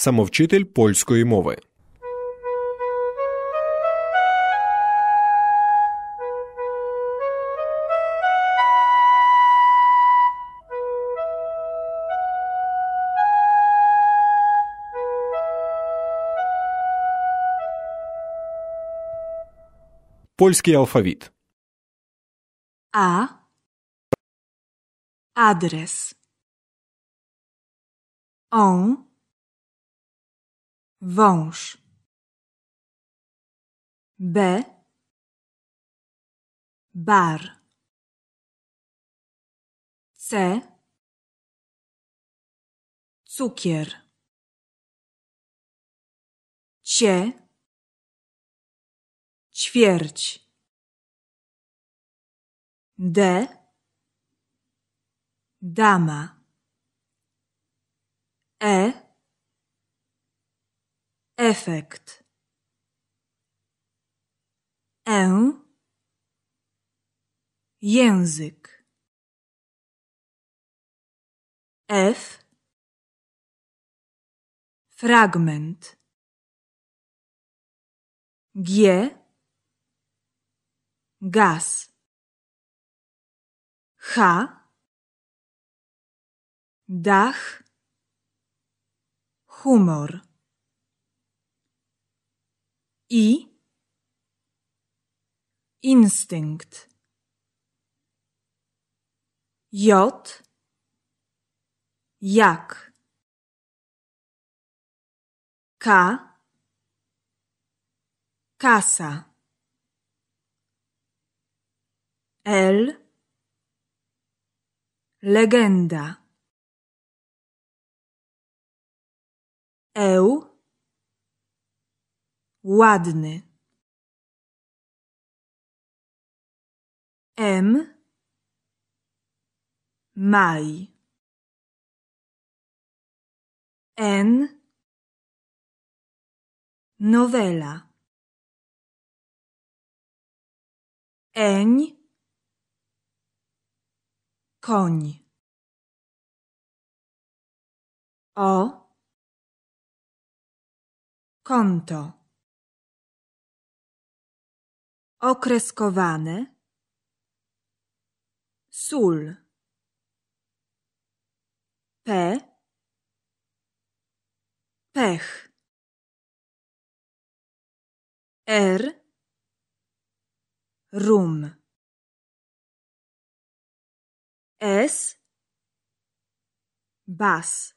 самовчитель польської мови. Польський алфавіт. A. Adres. On. Wąż. B. Bar. C. Cukier. Cie. Ćwierć. D. Dama. E. Efekt. E. Język. F. Fragment. G. Gaz. H. Dach. Humor. I. Instynkt. J. Jak. K. Kasa. L. Legenda. Eł. Ładny. M. Maj. N. Nowela. Eń. Koń. O. Konto. Okreskowane. Sól. P. Pech. R. Rum. S. Bas.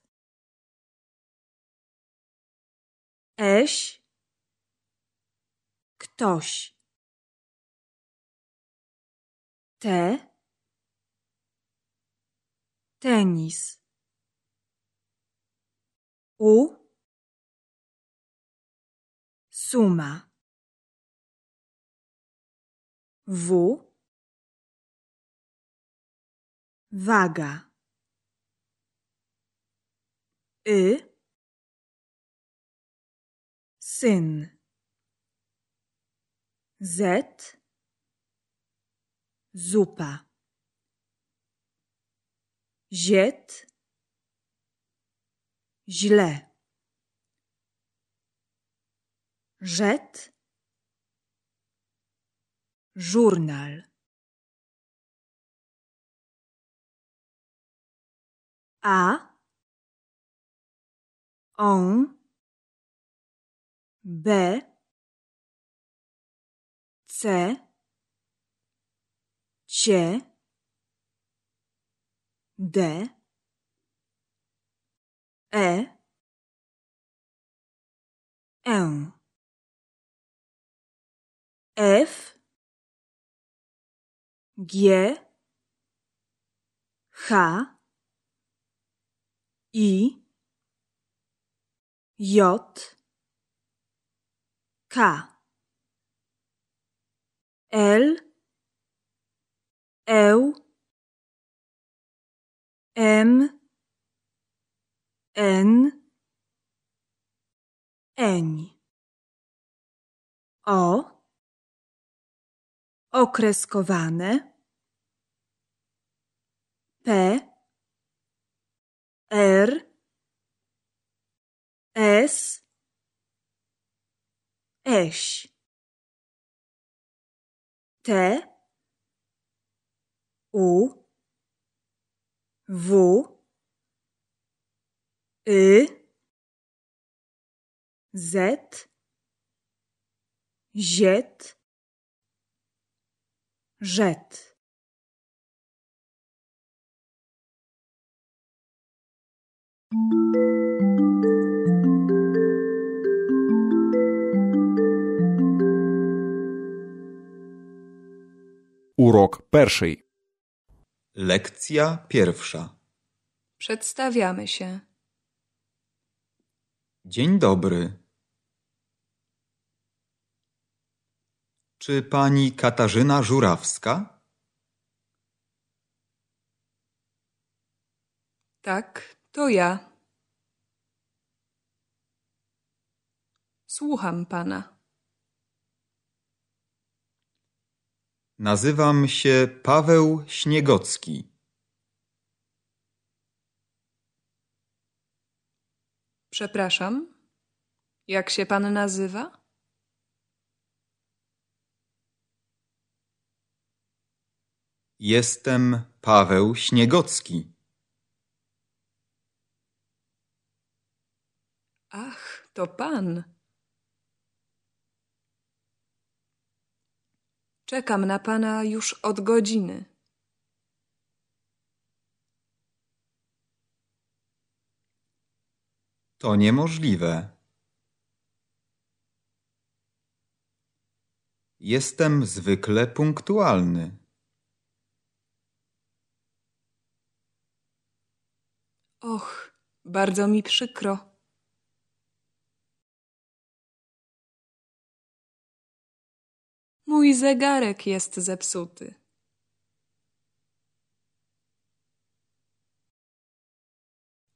Eś. Ktoś. Te. Tenis. U. Suma. W. Waga. Y. Syn. Z. Zupa. Ziet. Źle. Rzet. Żurnal. A. On. B. C. Cie. D. E. N. F. G. H. I J K L Eł M N Eń O okreskowane P R E eś. T U W Y Z Z Rzet. Урок перший. Lekcja pierwsza. Przedstawiamy się. Dzień dobry. Czy pani Katarzyna Żurawska? Tak, to ja. Słucham pana. Nazywam się Paweł Śniegocki. Przepraszam. Jak się pan nazywa? Jestem Paweł Śniegocki. Ach, to pan. Czekam na pana już od godziny. To niemożliwe. Jestem zwykle punktualny. Och, bardzo mi przykro. Mój zegarek jest zepsuty.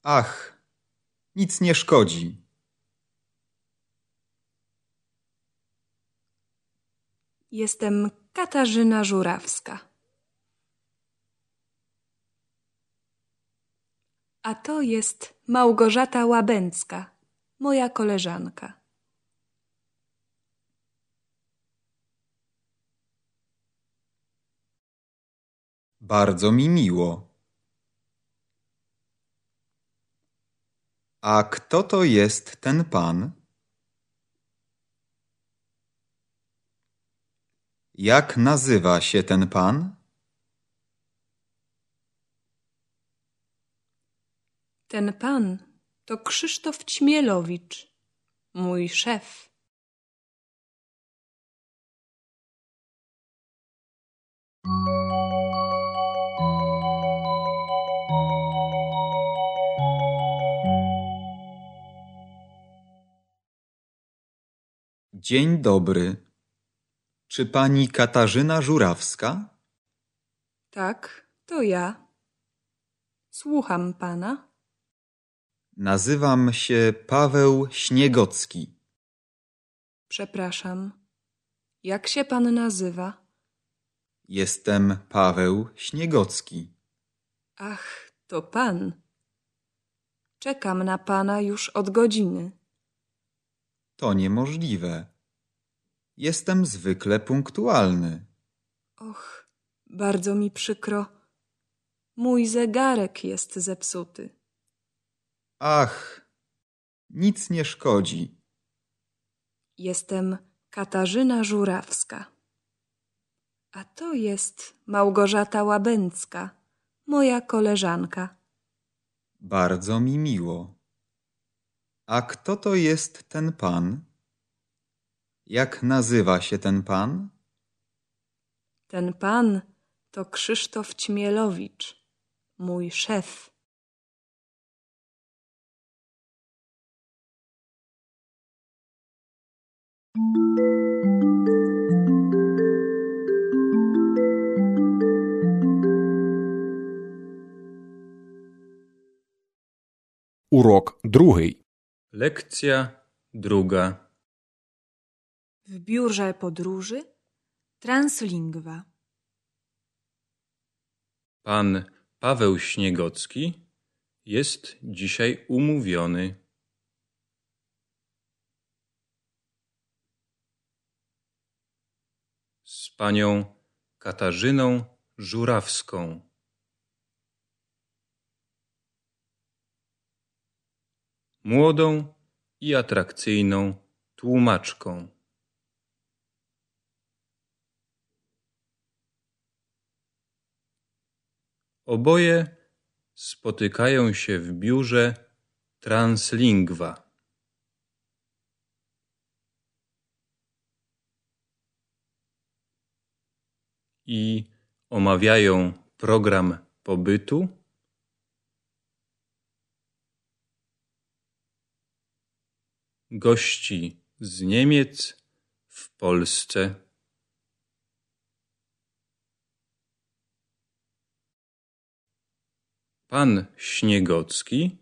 Ach, nic nie szkodzi. Jestem Katarzyna Żurawska. A to jest Małgorzata Łabęcka, moja koleżanka. Bardzo mi miło. A kto to jest ten pan? Jak nazywa się ten pan? Ten pan to Krzysztof Ćmielowicz, mój szef. Dzień dobry. Czy pani Katarzyna Żurawska? Tak, to ja. Słucham pana. Nazywam się Paweł Śniegocki. Przepraszam. Jak się pan nazywa? Jestem Paweł Śniegocki. Ach, to pan. Czekam na pana już od godziny. To niemożliwe. Jestem zwykle punktualny. Och, bardzo mi przykro. Mój zegarek jest zepsuty. Ach, nic nie szkodzi. Jestem Katarzyna Żurawska. A to jest Małgorzata Łabęcka, moja koleżanka. Bardzo mi miło. A kto to jest ten pan? Jak nazywa się ten pan? Ten pan to Krzysztof Ćmielowicz, mój szef. Урок другий. Lekcja druga. W biurze podróży Translingwa. Pan Paweł Śniegocki jest dzisiaj umówiony. z panią Katarzyną Żurawską. Młodą i atrakcyjną tłumaczką. Oboje spotykają się w biurze Translingwa. I omawiają program pobytu gości z Niemiec w Polsce. Pan Śniegocki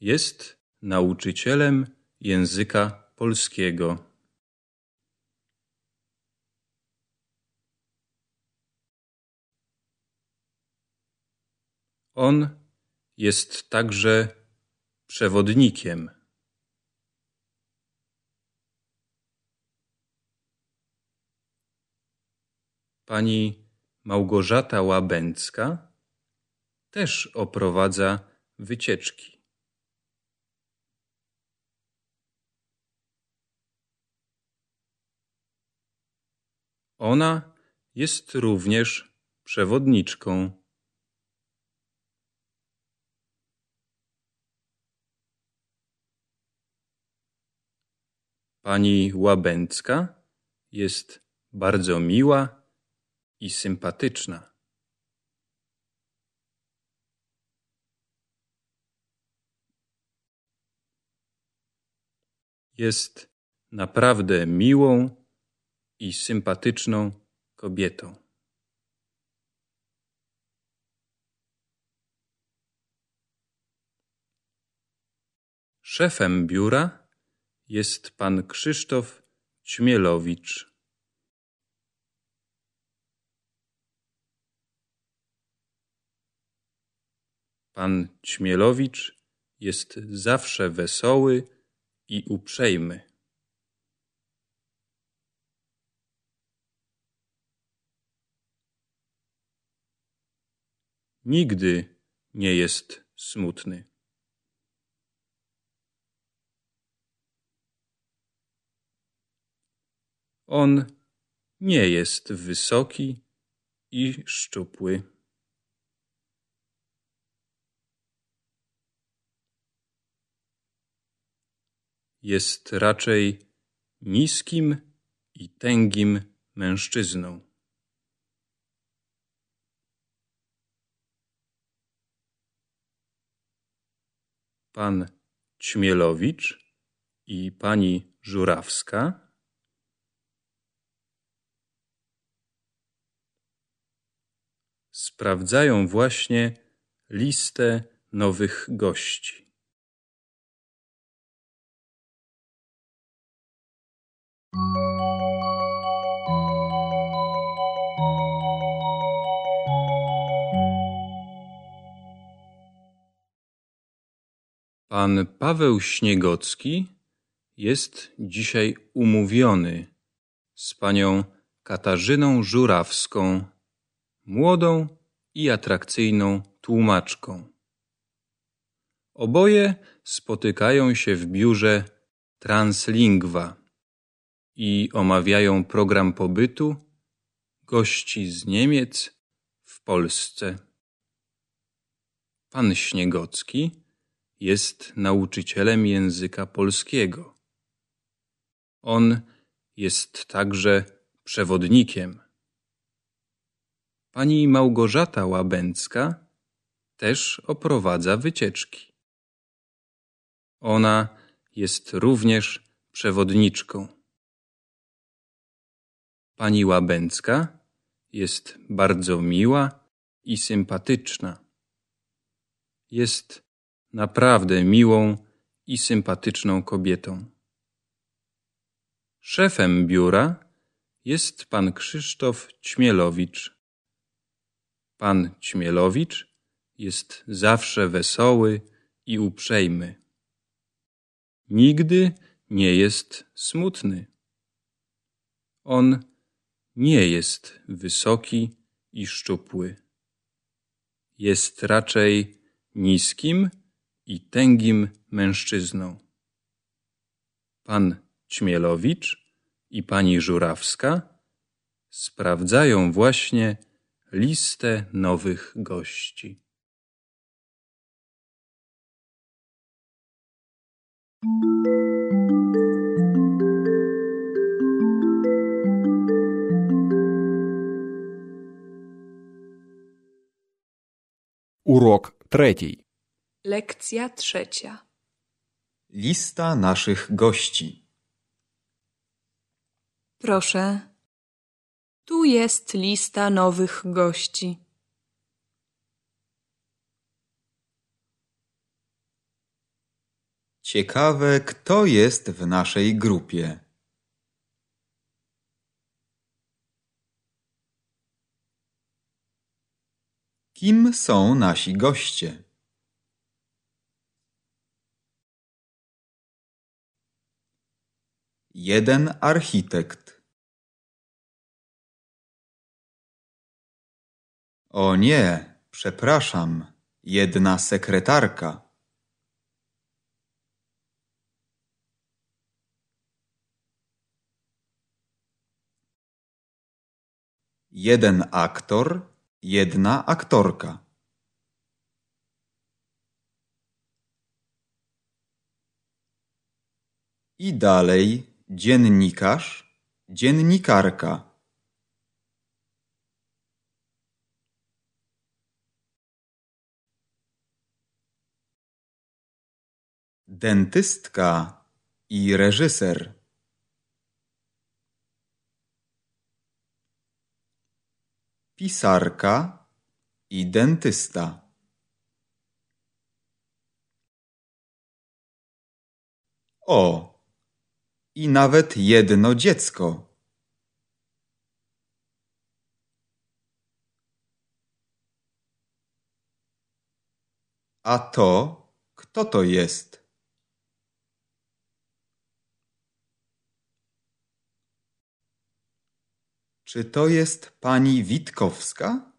jest nauczycielem języka polskiego. On jest także przewodnikiem. Pani Małgorzata Łabęcka też oprowadza wycieczki. Ona jest również przewodniczką. Pani Łabęcka jest bardzo miła i sympatyczna. Jest naprawdę miłą i sympatyczną kobietą. Szefem biura jest pan Krzysztof Ćmielowicz. Pan Ćmielowicz jest zawsze wesoły i uprzejmy. Nigdy nie jest smutny. On nie jest wysoki i szczupły. Jest raczej niskim i tęgim mężczyzną. Pan Ćmielowicz i pani Żurawska sprawdzają właśnie listę nowych gości. Pan Paweł Śniegocki jest dzisiaj umówiony z panią Katarzyną Żurawską, młodą i atrakcyjną tłumaczką. Oboje spotykają się w biurze Translingwa i omawiają program pobytu gości z Niemiec w Polsce. Pan Śniegocki jest nauczycielem języka polskiego. On jest także przewodnikiem. Pani Małgorzata Łabęcka też oprowadza wycieczki. Ona jest również przewodniczką. Pani Łabęcka jest bardzo miła i sympatyczna. Jest naprawdę miłą i sympatyczną kobietą. Szefem biura jest pan Krzysztof Ćmielowicz. Pan Ćmielowicz jest zawsze wesoły i uprzejmy. Nigdy nie jest smutny. On nie jest wysoki i szczupły. Jest raczej niskim i tęgim mężczyzną. Pan Ćmielowicz i pani Żurawska sprawdzają właśnie listę nowych gości. Урок третій. Lekcja trzecia. Lista naszych gości. Proszę. Tu jest lista nowych gości. Ciekawe, kto jest w naszej grupie. Kim są nasi goście? Jeden architekt. O nie, przepraszam, jedna sekretarka. Jeden aktor, jedna aktorka. I dalej dziennikarz, dziennikarka. Dentystka i reżyser. Pisarka i dentysta. O, i nawet jedno dziecko. A to, kto to jest? Czy to jest pani Witkowska?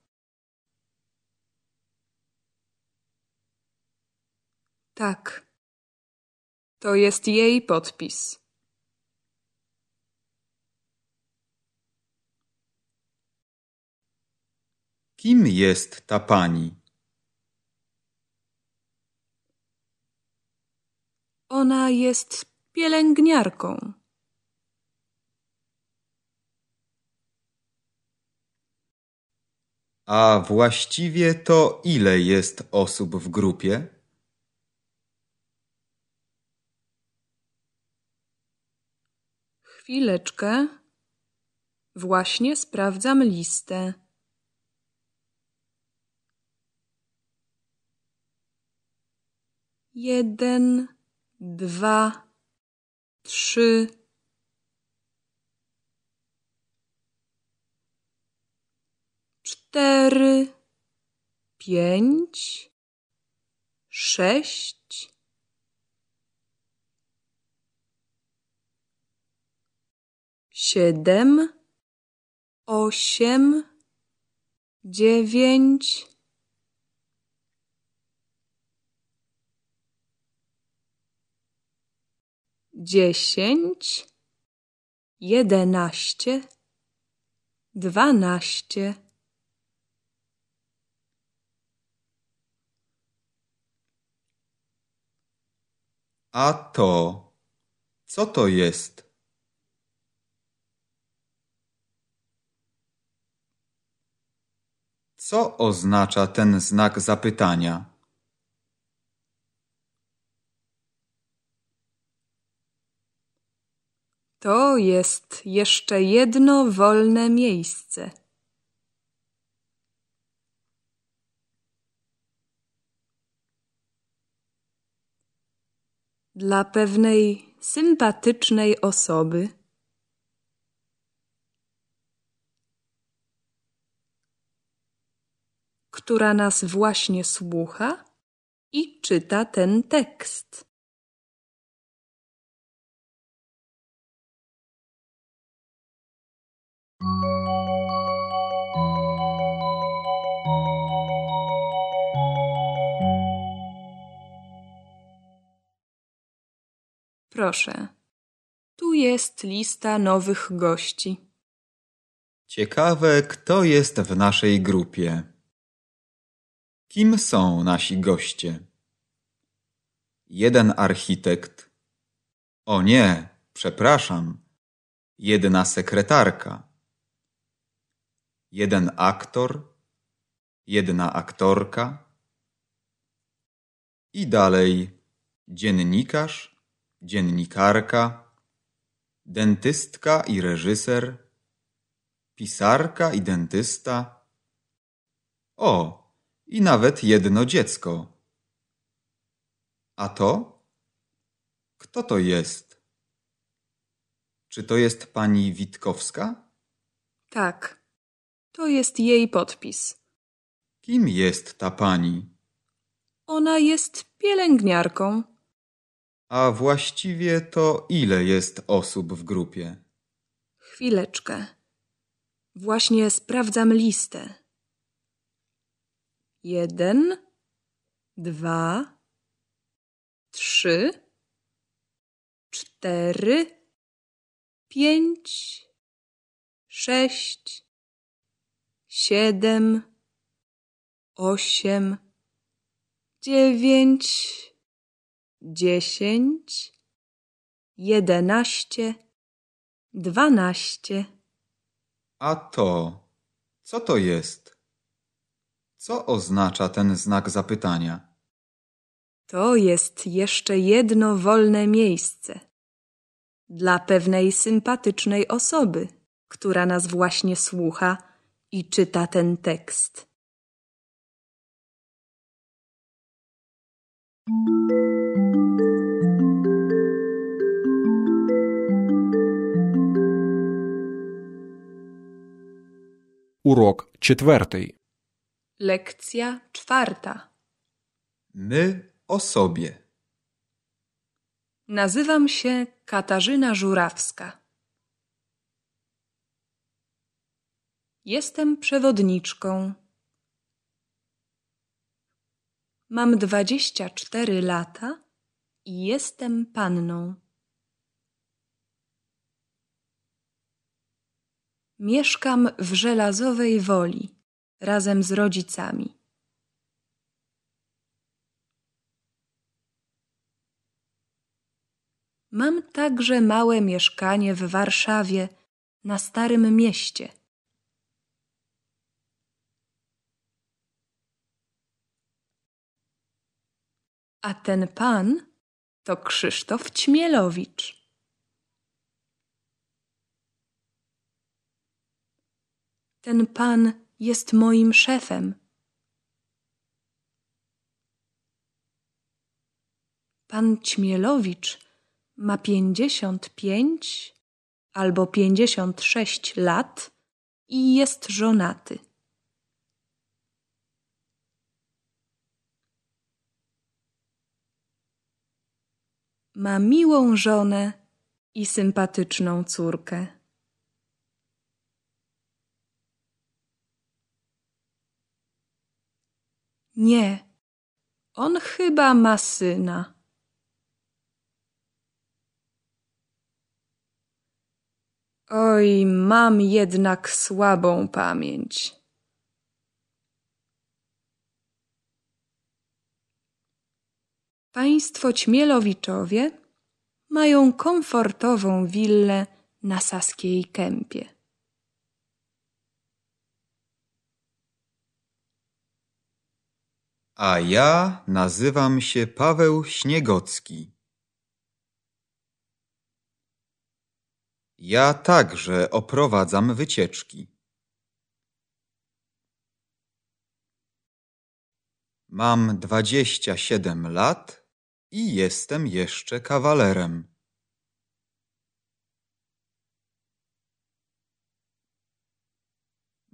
Tak. To jest jej podpis. Kim jest ta pani? Ona jest pielęgniarką. A właściwie to ile jest osób w grupie? Chwileczkę. Właśnie sprawdzam listę. Jeden, dwa, trzy. Cztery, pięć, sześć, siedem, osiem, dziewięć, dziesięć, jedenaście, dwanaście. A to, co to jest? Co oznacza ten znak zapytania? To jest jeszcze jedno wolne miejsce. Dla pewnej sympatycznej osoby. która nas właśnie słucha i czyta ten tekst. Proszę. Tu jest lista nowych gości. Ciekawe, kto jest w naszej grupie. Kim są nasi goście? Jeden architekt. O nie, przepraszam. Jedna sekretarka. Jeden aktor. Jedna aktorka. I dalej dziennikarz, dziennikarka, dentystka i reżyser, pisarka i dentysta. O, i nawet jedno dziecko. A to? Kto to jest? Czy to jest pani Witkowska? Tak, to jest jej podpis. Kim jest ta pani? Ona jest pielęgniarką. A właściwie to ile jest osób w grupie? Chwileczkę. Właśnie sprawdzam listę. Jeden, dwa, trzy, cztery, pięć, sześć, siedem, osiem, dziewięć, dziesięć, jedenaście, dwanaście. A to, co to jest? Co oznacza ten znak zapytania? To jest jeszcze jedno wolne miejsce dla pewnej sympatycznej osoby, która nas właśnie słucha i czyta ten tekst. Урок четвертий. Lekcja czwarta. My o sobie. Nazywam się Katarzyna Żurawska. Jestem przewodniczką. Mam dwadzieścia cztery lata i jestem panną. Mieszkam w Żelazowej Woli razem z rodzicami. Mam także małe mieszkanie w Warszawie na Starym Mieście. A ten pan to Krzysztof Ćmielowicz. Ten pan jest moim szefem. Pan Ćmielowicz ma pięćdziesiąt pięć albo pięćdziesiąt sześć lat i jest żonaty. Ma miłą żonę i sympatyczną córkę. Nie, on chyba ma syna. Oj, mam jednak słabą pamięć. Państwo Ćmielowiczowie mają komfortową willę na Saskiej Kępie. A ja nazywam się Paweł Śniegocki. Ja także oprowadzam wycieczki. Mam dwadzieścia siedem lat i jestem jeszcze kawalerem.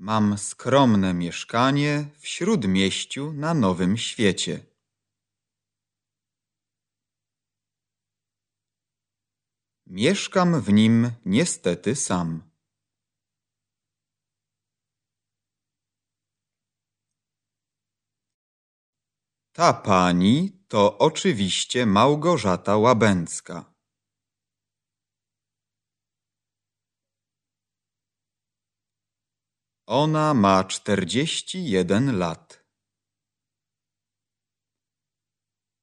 Mam skromne mieszkanie w śródmieściu na Nowym Świecie. Mieszkam w nim niestety sam. Ta pani to oczywiście Małgorzata Łabęcka. Ona ma czterdzieści jeden lat.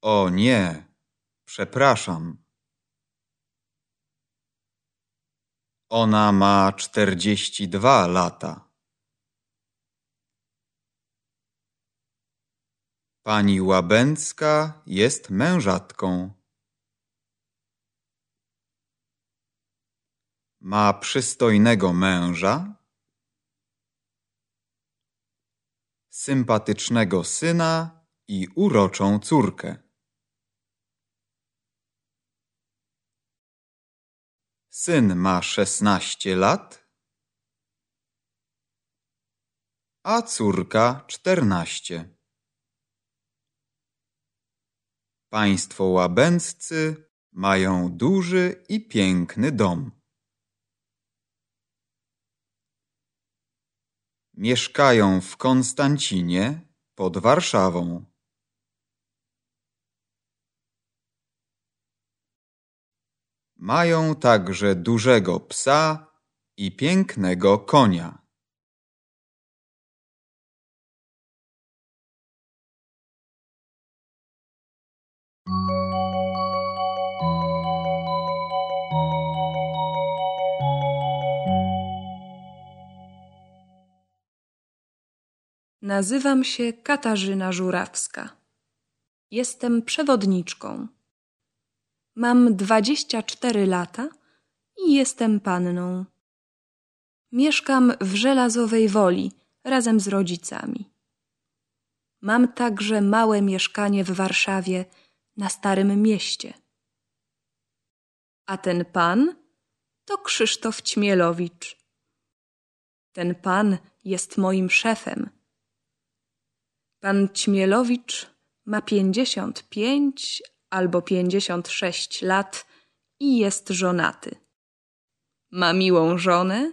O nie, przepraszam. Ona ma czterdzieści dwa lata. Pani Łabęcka jest mężatką. Ma przystojnego męża, sympatycznego syna i uroczą córkę. Syn ma szesnaście lat, a córka czternaście. Państwo łabęccy mają duży i piękny dom. Mieszkają w Konstancinie pod Warszawą. Mają także dużego psa i pięknego konia. Nazywam się Katarzyna Żurawska. Jestem przewodniczką. Mam dwadzieścia cztery lata i jestem panną. Mieszkam w Żelazowej Woli razem z rodzicami. Mam także małe mieszkanie w Warszawie na Starym Mieście. A ten pan to Krzysztof Ćmielowicz. Ten pan jest moim szefem. Pan Ćmielowicz ma pięćdziesiąt pięć albo pięćdziesiąt sześć lat i jest żonaty. Ma miłą żonę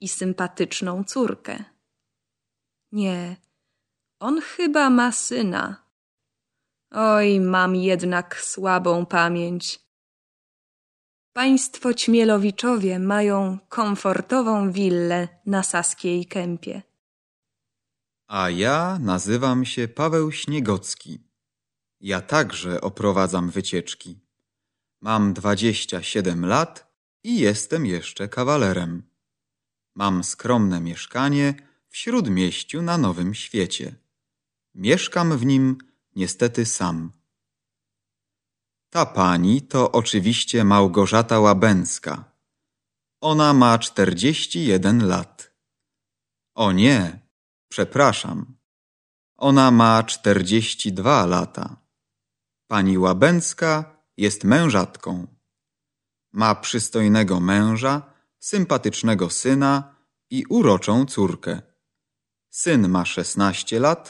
i sympatyczną córkę. Nie, on chyba ma syna. Oj, mam jednak słabą pamięć. Państwo Ćmielowiczowie mają komfortową willę na Saskiej Kępie. A ja nazywam się Paweł Śniegocki. Ja także oprowadzam wycieczki. Mam dwadzieścia siedem lat i jestem jeszcze kawalerem. Mam skromne mieszkanie w śródmieściu na Nowym Świecie. Mieszkam w nim niestety sam. Ta pani to oczywiście Małgorzata Łabęcka. Ona ma czterdzieści jeden lat. O nie, przepraszam. Ona ma czterdzieści dwa lata. Pani Łabęcka jest mężatką. Ma przystojnego męża, sympatycznego syna i uroczą córkę. Syn ma szesnaście lat,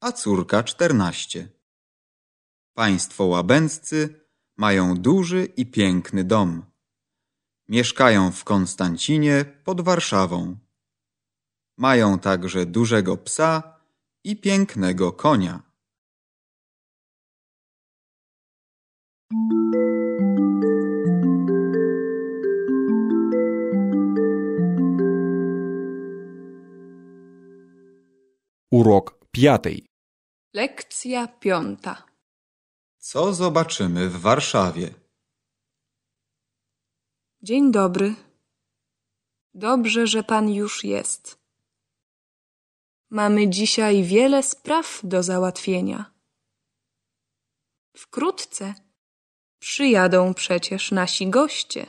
a córka czternaście. Państwo łabęccy mają duży i piękny dom. Mieszkają w Konstancinie pod Warszawą. Mają także dużego psa i pięknego konia. Урок п'ятий. Lekcja piąta. Co zobaczymy w Warszawie? Dzień dobry. Dobrze, że pan już jest. Mamy dzisiaj wiele spraw do załatwienia. Wkrótce przyjadą przecież nasi goście.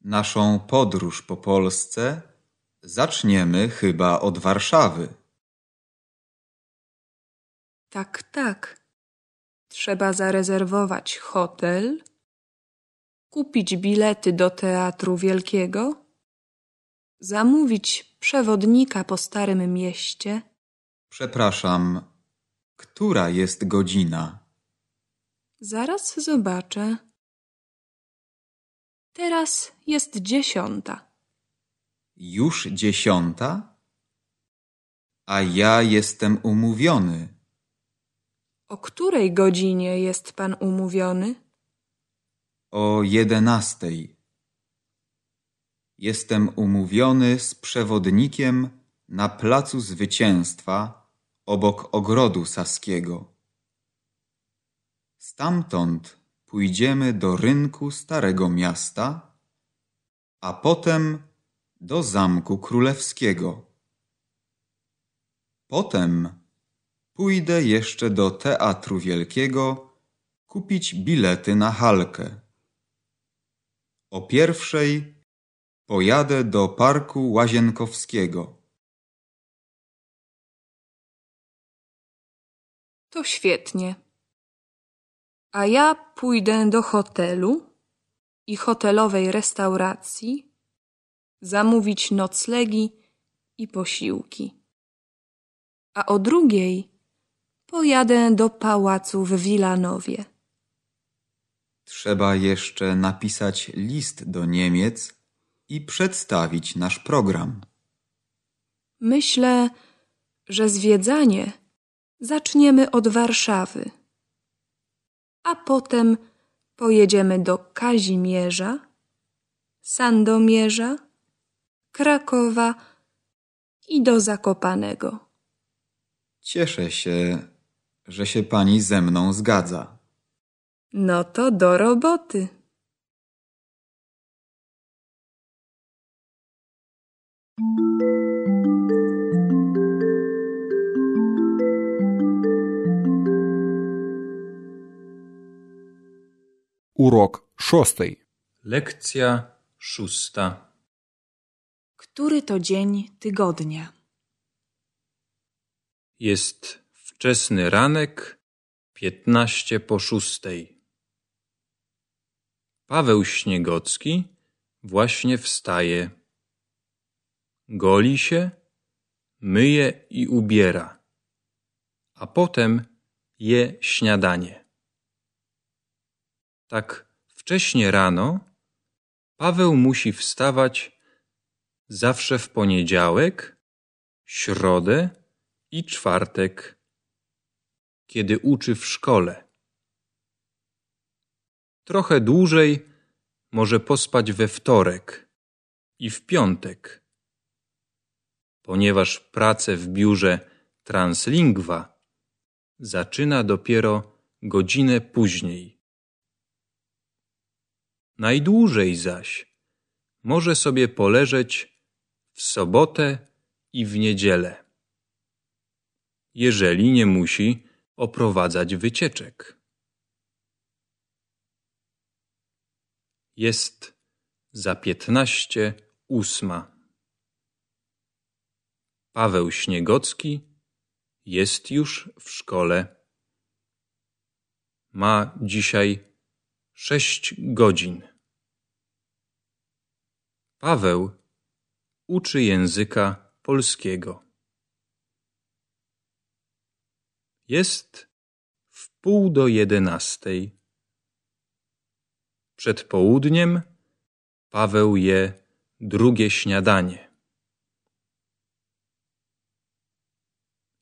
Naszą podróż po Polsce zaczniemy chyba od Warszawy. Tak, tak. Trzeba zarezerwować hotel, kupić bilety do Teatru Wielkiego, zamówić przewodnika po Starym Mieście. Przepraszam, która jest godzina? Zaraz zobaczę. Teraz jest dziesiąta. Już dziesiąta? A ja jestem umówiony. O której godzinie jest pan umówiony? O jedenastej. Jestem umówiony z przewodnikiem na placu zwycięstwa obok ogrodu saskiego. Stamtąd pójdziemy do rynku Starego Miasta, a potem do Zamku Królewskiego. Potem pójdę jeszcze do Teatru Wielkiego kupić bilety na halkę. O pierwszej pojadę do Parku Łazienkowskiego. To świetnie. A ja pójdę do hotelu i hotelowej restauracji zamówić noclegi i posiłki. A o drugiej pojadę do pałacu w Wilanowie. Trzeba jeszcze napisać list do Niemiec i przedstawić nasz program. Myślę, że zwiedzanie zaczniemy od Warszawy, a potem pojedziemy do Kazimierza, Sandomierza, Krakowa i do Zakopanego. Cieszę się, że się pani ze mną zgadza. No to do roboty. Урок шостий. Lekcja szósta. Który to dzień tygodnia? Jest wczesny ranek, piętnaście po szóstej. Paweł Śniegocki właśnie wstaje. Goli się, myje i ubiera, a potem je śniadanie. Tak wcześnie rano Paweł musi wstawać zawsze w poniedziałek, środę i czwartek, kiedy uczy w szkole. Trochę dłużej może pospać we wtorek i w piątek, ponieważ pracę w biurze Translingwa zaczyna dopiero godzinę później. Najdłużej zaś może sobie poleżeć w sobotę i w niedzielę, jeżeli nie musi oprowadzać wycieczek. Jest za piętnaście ósma. Paweł Śniegocki jest już w szkole. Ma dzisiaj sześć godzin. Paweł uczy języka polskiego. Jest w pół do jedenastej. Przed południem Paweł je drugie śniadanie.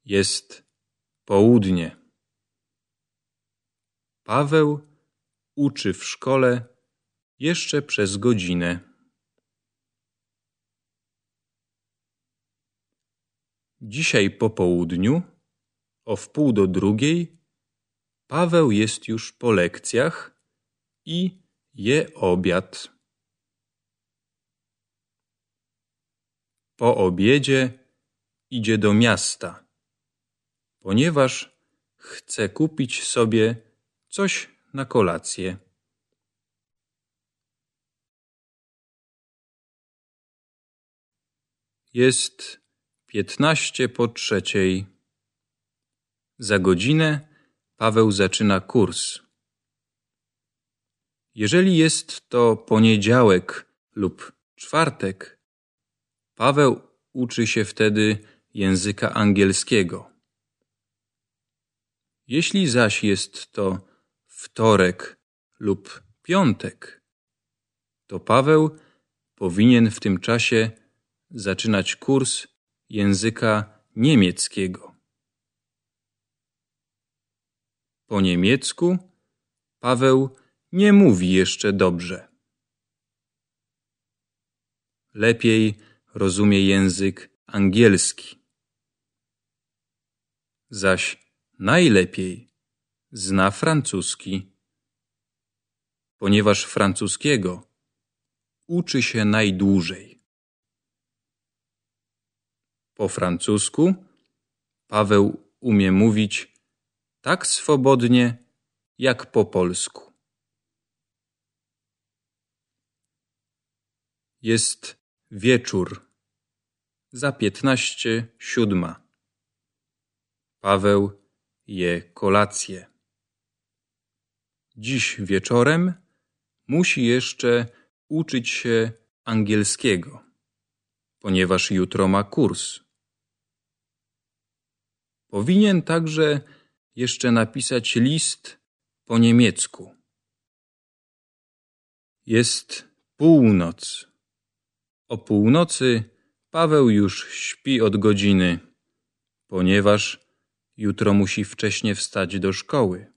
Jest południe. Paweł uczy w szkole jeszcze przez godzinę. Dzisiaj po południu, o wpół do drugiej, Paweł jest już po lekcjach i je obiad. Po obiedzie idzie do miasta, ponieważ chce kupić sobie coś na kolację. Jest piętnaście po trzeciej. Za godzinę Paweł zaczyna kurs. Jeżeli jest to poniedziałek lub czwartek, Paweł uczy się wtedy języka angielskiego. Jeśli zaś jest to wtorek lub piątek, to Paweł powinien w tym czasie zaczynać kurs języka niemieckiego. Po niemiecku Paweł nie mówi jeszcze dobrze. lepiej rozumie język angielski. Zaś najlepiej zna francuski, ponieważ francuskiego uczy się najdłużej. Po francusku Paweł umie mówić tak swobodnie jak po polsku. Jest wieczór, za piętnaście siódma. Paweł je kolację. Dziś wieczorem musi jeszcze uczyć się angielskiego, ponieważ jutro ma kurs. Powinien także jeszcze napisać list po niemiecku. Jest północ. O północy Paweł już śpi od godziny, ponieważ jutro musi wcześnie wstać do szkoły.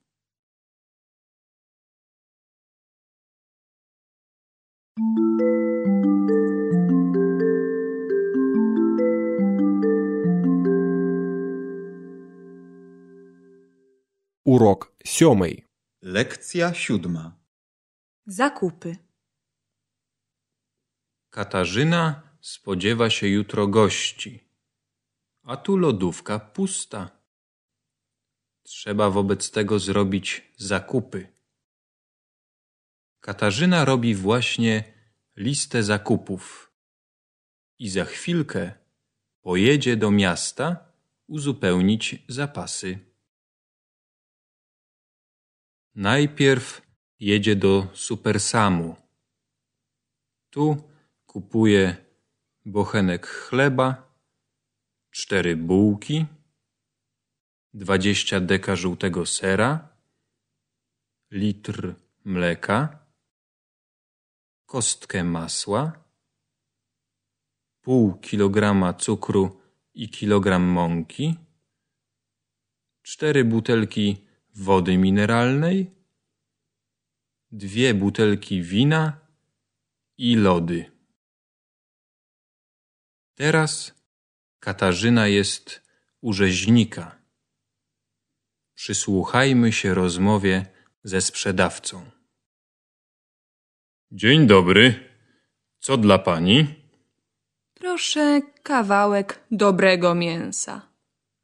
Урок сьомий. Lekcja siódma. Zakupy. Katarzyna spodziewa się jutro gości, a tu lodówka pusta. Trzeba wobec tego zrobić zakupy. Katarzyna robi właśnie listę zakupów i za chwilkę pojedzie do miasta uzupełnić zapasy. Najpierw jedzie do Supersamu. Tu kupuje bochenek chleba, cztery bułki, dwadzieścia deka żółtego sera, litr mleka, kostkę masła, pół kilograma cukru i kilogram mąki, cztery butelki wody mineralnej, dwie butelki wina i lody. Teraz Katarzyna jest u rzeźnika. Przysłuchajmy się rozmowie ze sprzedawcą. Dzień dobry. Co dla pani? Proszę kawałek dobrego mięsa.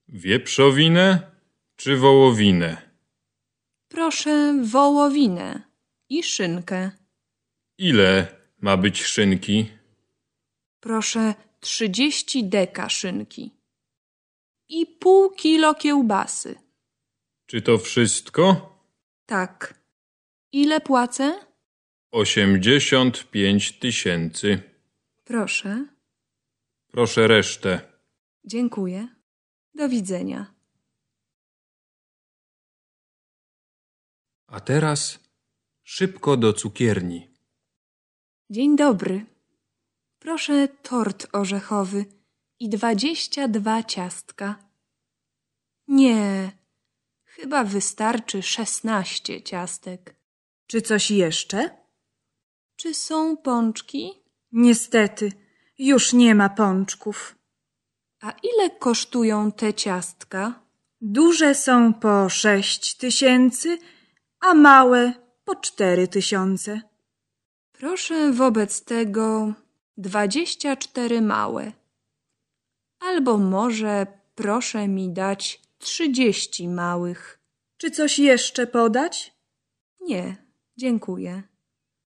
Wieprzowinę czy wołowinę? Proszę wołowinę i szynkę. Ile ma być szynki? Proszę trzydzieści deka szynki. I pół kilo kiełbasy. Czy to wszystko? Tak. Ile płacę? Osiemdziesiąt pięć tysięcy. Proszę. Proszę resztę. Dziękuję. Do widzenia. A teraz szybko do cukierni. Dzień dobry. Proszę tort orzechowy i dwadzieścia dwa ciastka. Nie, chyba wystarczy szesnaście ciastek. Czy coś jeszcze? Czy są pączki? Niestety, już nie ma pączków. A ile kosztują te ciastka? Duże są po sześć tysięcy, a małe po cztery tysiące. Proszę wobec tego dwadzieścia cztery małe. Albo może proszę mi dać trzydzieści małych. Czy coś jeszcze podać? Nie, dziękuję.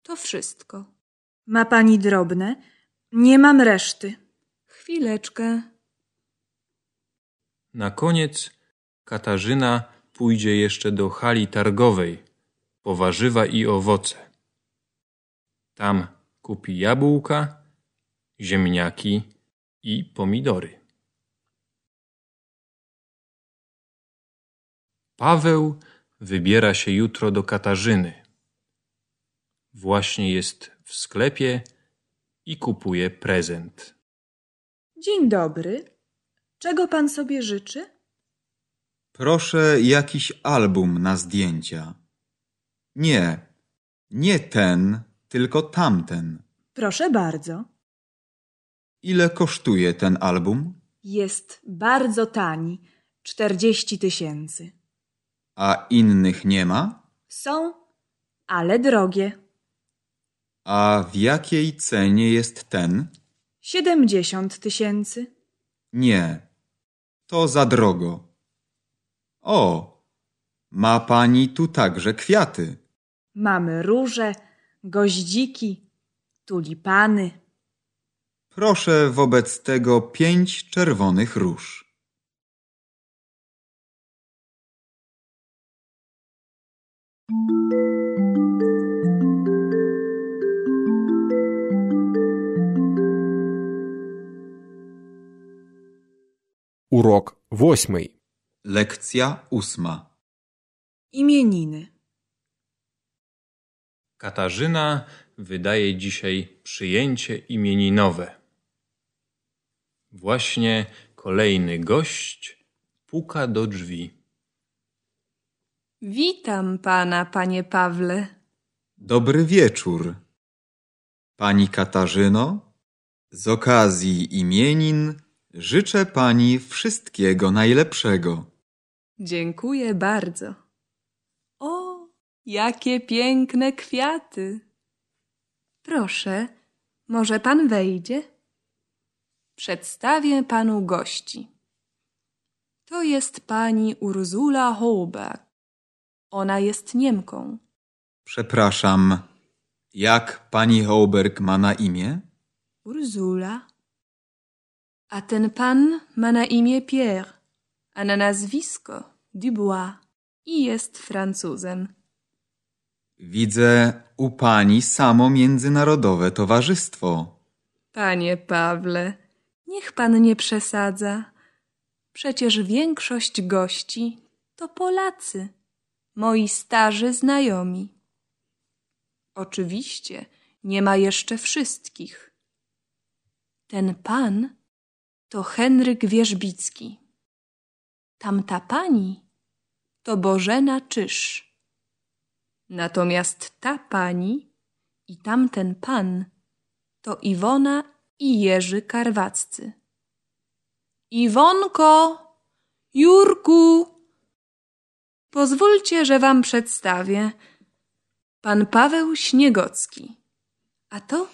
To wszystko. Ma pani drobne? Nie mam reszty. Chwileczkę. Na koniec Katarzyna pójdzie jeszcze do hali targowej po warzywa i owoce. Tam kupi jabłka, ziemniaki i pomidory. Paweł wybiera się jutro do Katarzyny. Właśnie jest w sklepie i kupuje prezent. Dzień dobry. Czego pan sobie życzy? Proszę jakiś album na zdjęcia. Nie, nie ten, tylko tamten. Proszę bardzo. Ile kosztuje ten album? Jest bardzo tani. Czterdzieści tysięcy. A innych nie ma? Są, ale drogie. A w jakiej cenie jest ten? Siedemdziesiąt tysięcy. Nie, to za drogo. O, ma pani tu także kwiaty. Mamy róże, goździki, tulipany. Proszę wobec tego pięć czerwonych róż. Урок восьмий. Lekcja ósma. Imieniny. Katarzyna wydaje dzisiaj przyjęcie imieninowe. Właśnie kolejny gość puka do drzwi. Witam pana, panie Pawle. Dobry wieczór. Pani Katarzyno, z okazji imienin życzę pani wszystkiego najlepszego. Dziękuję bardzo. O, jakie piękne kwiaty. Proszę, może pan wejdzie? Przedstawię panu gości. To jest pani Ursula Holberg. Ona jest Niemką. Przepraszam, jak pani Hołberg ma na imię? Ursula. A ten pan ma na imię Pierre, a na nazwisko Dubois i jest Francuzem. Widzę u pani samo międzynarodowe towarzystwo. Panie Pawle, niech pan nie przesadza. Przecież większość gości to Polacy, moi starzy znajomi. Oczywiście nie ma jeszcze wszystkich. Ten pan to Henryk Wierzbicki. Tamta pani to Bożena Czyż. Natomiast ta pani i tamten pan to Iwona i Jerzy Karwaccy. Iwonko, Jurku, pozwólcie, że wam przedstawię. Pan Paweł Śniegocki, a to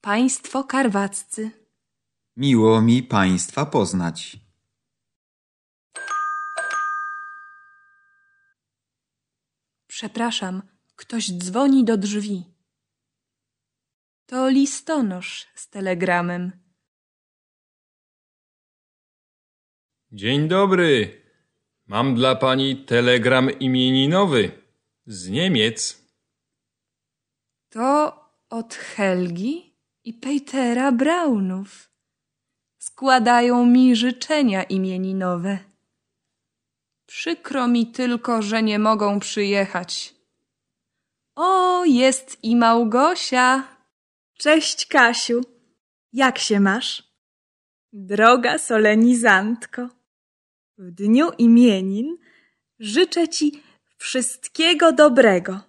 państwo Karwaccy. Miło mi państwa poznać. Przepraszam, ktoś dzwoni do drzwi. To listonosz z telegramem. Dzień dobry. Mam dla pani telegram imieninowy z Niemiec. To od Helgi i Petera Braunów. Składają mi życzenia imieninowe. Przykro mi tylko, że nie mogą przyjechać. O, jest i Małgosia. Cześć, Kasiu. Jak się masz? Droga solenizantko, w dniu imienin życzę ci wszystkiego dobrego,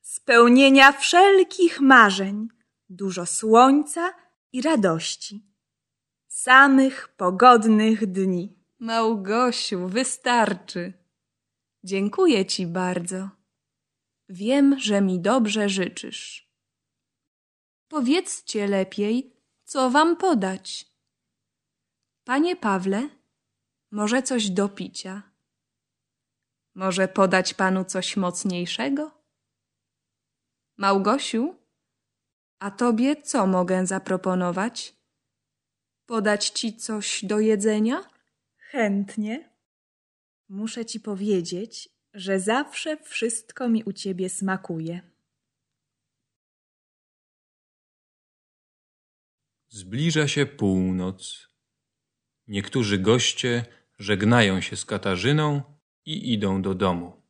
spełnienia wszelkich marzeń, dużo słońca i radości, samych pogodnych dni. Małgosiu, wystarczy. Dziękuję ci bardzo. Wiem, że mi dobrze życzysz. Powiedzcie lepiej, co wam podać. Panie Pawle, może coś do picia? Może podać panu coś mocniejszego? Małgosiu, a tobie co mogę zaproponować? Podać ci coś do jedzenia? Chętnie. Muszę ci powiedzieć, że zawsze wszystko mi u ciebie smakuje. Zbliża się północ. Niektórzy goście żegnają się z Katarzyną i idą do domu.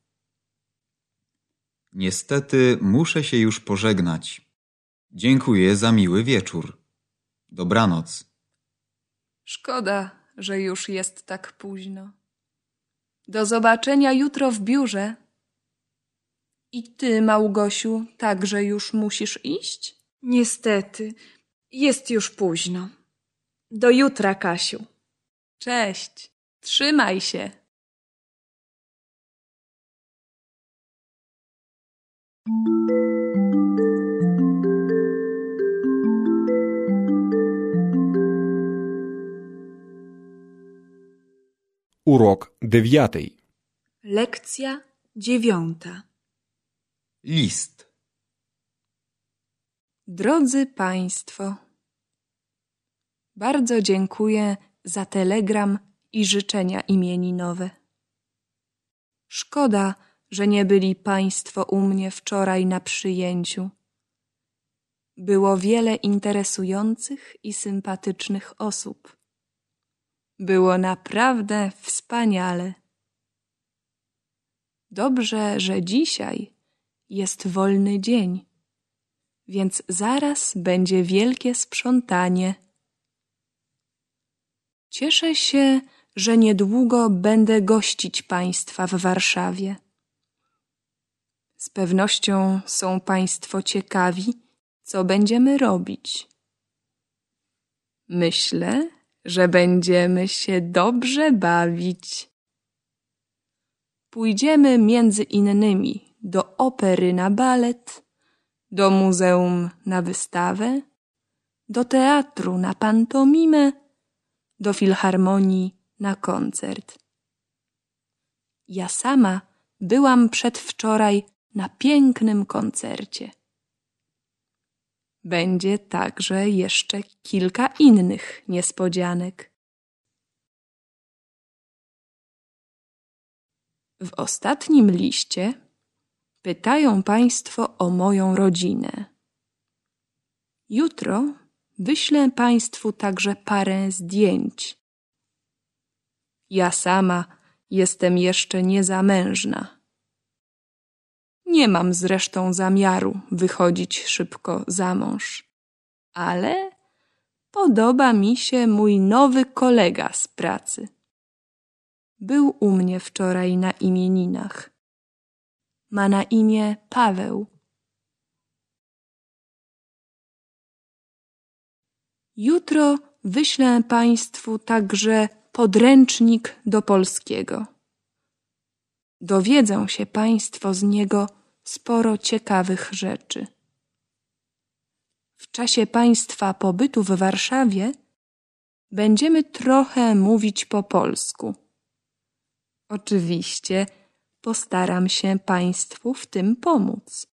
Niestety muszę się już pożegnać. Dziękuję za miły wieczór. Dobranoc. Szkoda, że już jest tak późno. Do zobaczenia jutro w biurze. I ty, Małgosiu, także już musisz iść? Niestety, jest już późno. Do jutra, Kasiu. Cześć. Trzymaj się. Урок дев'ятий. Lekcja dziewiąta. List. Drodzy Państwo, bardzo dziękuję za telegram i życzenia imieninowe. Szkoda, że nie byli Państwo u mnie wczoraj na przyjęciu. Było wiele interesujących i sympatycznych osób. Było naprawdę wspaniale. Dobrze, że dzisiaj jest wolny dzień, więc zaraz będzie wielkie sprzątanie. Cieszę się, że niedługo będę gościć Państwa w Warszawie. Z pewnością są Państwo ciekawi, co będziemy robić. Myślę, że będziemy się dobrze bawić. Pójdziemy między innymi do opery na balet, do muzeum na wystawę, do teatru na pantomimę, do filharmonii na koncert. Ja sama byłam przedwczoraj na pięknym koncercie. Będzie także jeszcze kilka innych niespodzianek. W ostatnim liście pytają Państwo o moją rodzinę. Jutro wyślę Państwu także parę zdjęć. Ja sama jestem jeszcze niezamężna. Nie mam zresztą zamiaru wychodzić szybko za mąż, ale podoba mi się mój nowy kolega z pracy. Był u mnie wczoraj na imieninach. Ma na imię Paweł. Jutro wyślę Państwu także podręcznik do polskiego. Dowiedzą się Państwo z niego sporo ciekawych rzeczy. W czasie Państwa pobytu w Warszawie będziemy trochę mówić po polsku. Oczywiście postaram się Państwu w tym pomóc.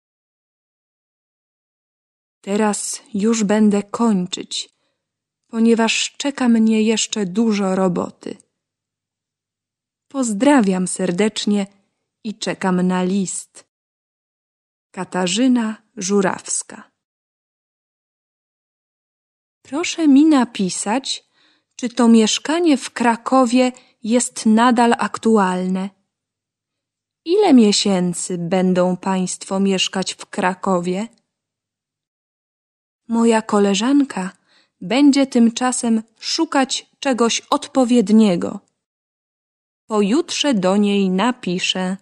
Teraz już będę kończyć, ponieważ czeka mnie jeszcze dużo roboty. Pozdrawiam serdecznie i czekam na list. Katarzyna Żurawska. Proszę mi napisać, czy to mieszkanie w Krakowie jest nadal aktualne. Ile miesięcy będą Państwo mieszkać w Krakowie? Moja koleżanka będzie tymczasem szukać czegoś odpowiedniego. Pojutrze do niej napiszę.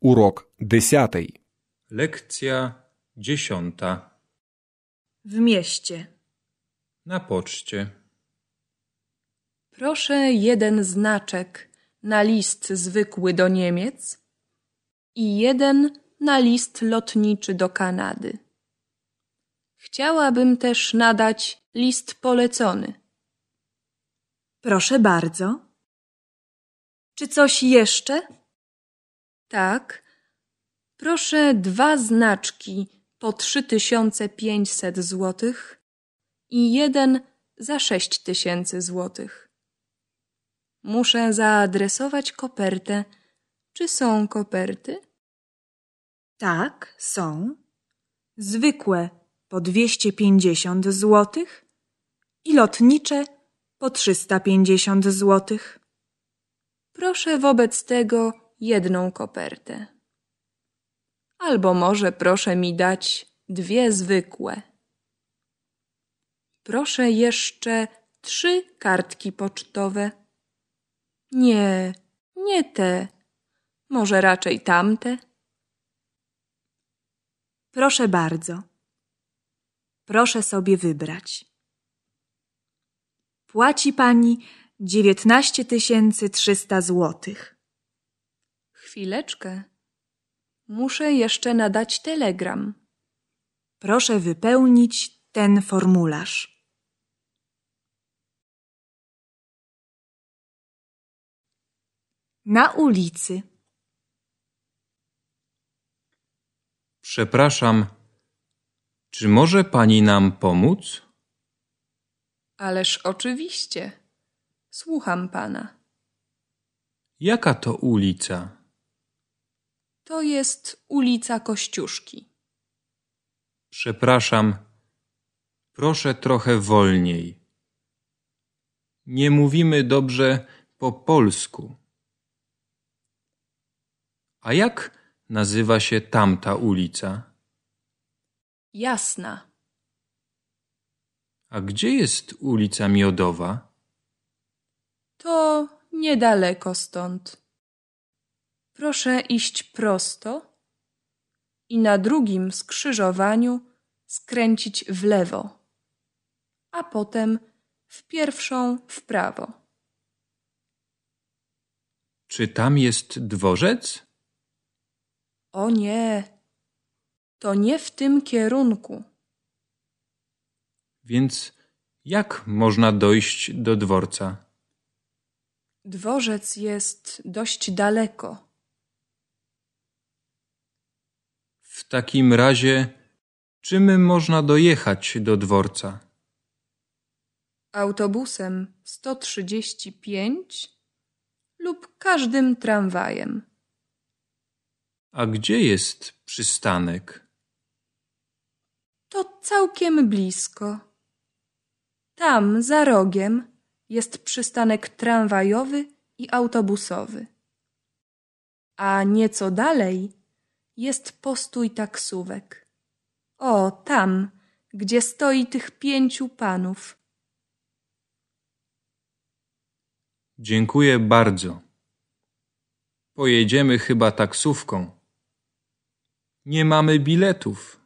Урок десятий. Lekcja dziesiąta. W mieście. Na poczcie. Proszę jeden znaczek na list zwykły do Niemiec i jeden na list lotniczy do Kanady. Chciałabym też nadać list polecony. Proszę bardzo. Czy coś jeszcze? Tak. Proszę dwa znaczki po 3500 złotych i jeden za 6000 złotych. Muszę zaadresować kopertę. Czy są koperty? Tak, są. Zwykłe po 250 złotych i lotnicze po 350 złotych. Proszę wobec tego jedną kopertę. Albo może proszę mi dać dwie zwykłe. Proszę jeszcze trzy kartki pocztowe. Nie, nie te. Może raczej tamte? Proszę bardzo. Proszę sobie wybrać. Płaci pani dziewiętnaście tysięcy trzysta złotych. Chwileczkę. Muszę jeszcze nadać telegram. Proszę wypełnić ten formularz. Na ulicy. Przepraszam, czy może pani nam pomóc? Ależ oczywiście. Słucham pana. Jaka to ulica? To jest ulica Kościuszki. Przepraszam, proszę trochę wolniej. Nie mówimy dobrze po polsku. A jak nazywa się tamta ulica? Jasna. A gdzie jest ulica Miodowa? To niedaleko stąd. Proszę iść prosto i na drugim skrzyżowaniu skręcić w lewo, a potem w pierwszą w prawo. Czy tam jest dworzec? O nie, to nie w tym kierunku. Więc jak można dojść do dworca? Dworzec jest dość daleko. W takim razie, czym można dojechać do dworca? Autobusem 135 lub każdym tramwajem. A gdzie jest przystanek? To całkiem blisko. Tam, za rogiem, jest przystanek tramwajowy i autobusowy. A nieco dalej jest postój taksówek. O, tam, gdzie stoi tych pięciu panów. Dziękuję bardzo. Pojedziemy chyba taksówką. Nie mamy biletów.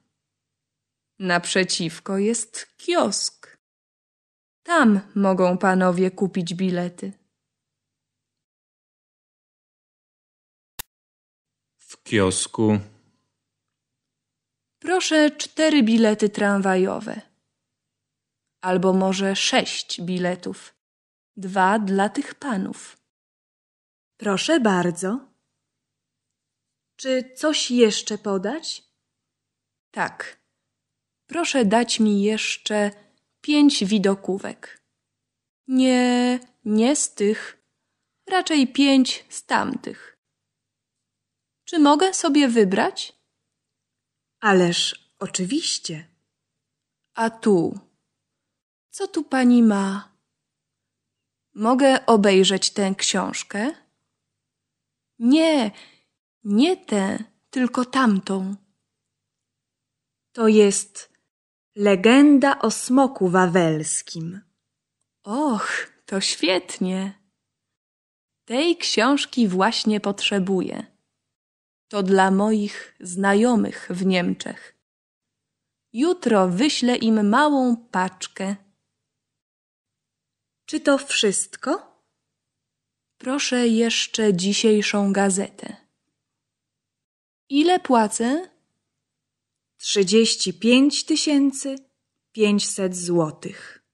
Naprzeciwko jest kiosk. Tam mogą panowie kupić bilety. W kiosku Proszę cztery bilety tramwajowe. Albo może sześć biletów. Dwa dla tych panów. Proszę bardzo. Czy coś jeszcze podać? Tak. Proszę dać mi jeszcze pięć widokówek. Nie, nie z tych, raczej pięć z tamtych. Czy mogę sobie wybrać? Ależ oczywiście. A tu, co tu pani ma? Mogę obejrzeć tę książkę? Nie, nie tę, tylko tamtą. To jest legenda o smoku wawelskim. Och, to świetnie. Tej książki właśnie potrzebuję. To dla moich znajomych w Niemczech. Jutro wyślę im małą paczkę. Czy to wszystko? Proszę jeszcze dzisiejszą gazetę. Ile płacę? Trzydzieści pięć tysięcy pięćset złotych.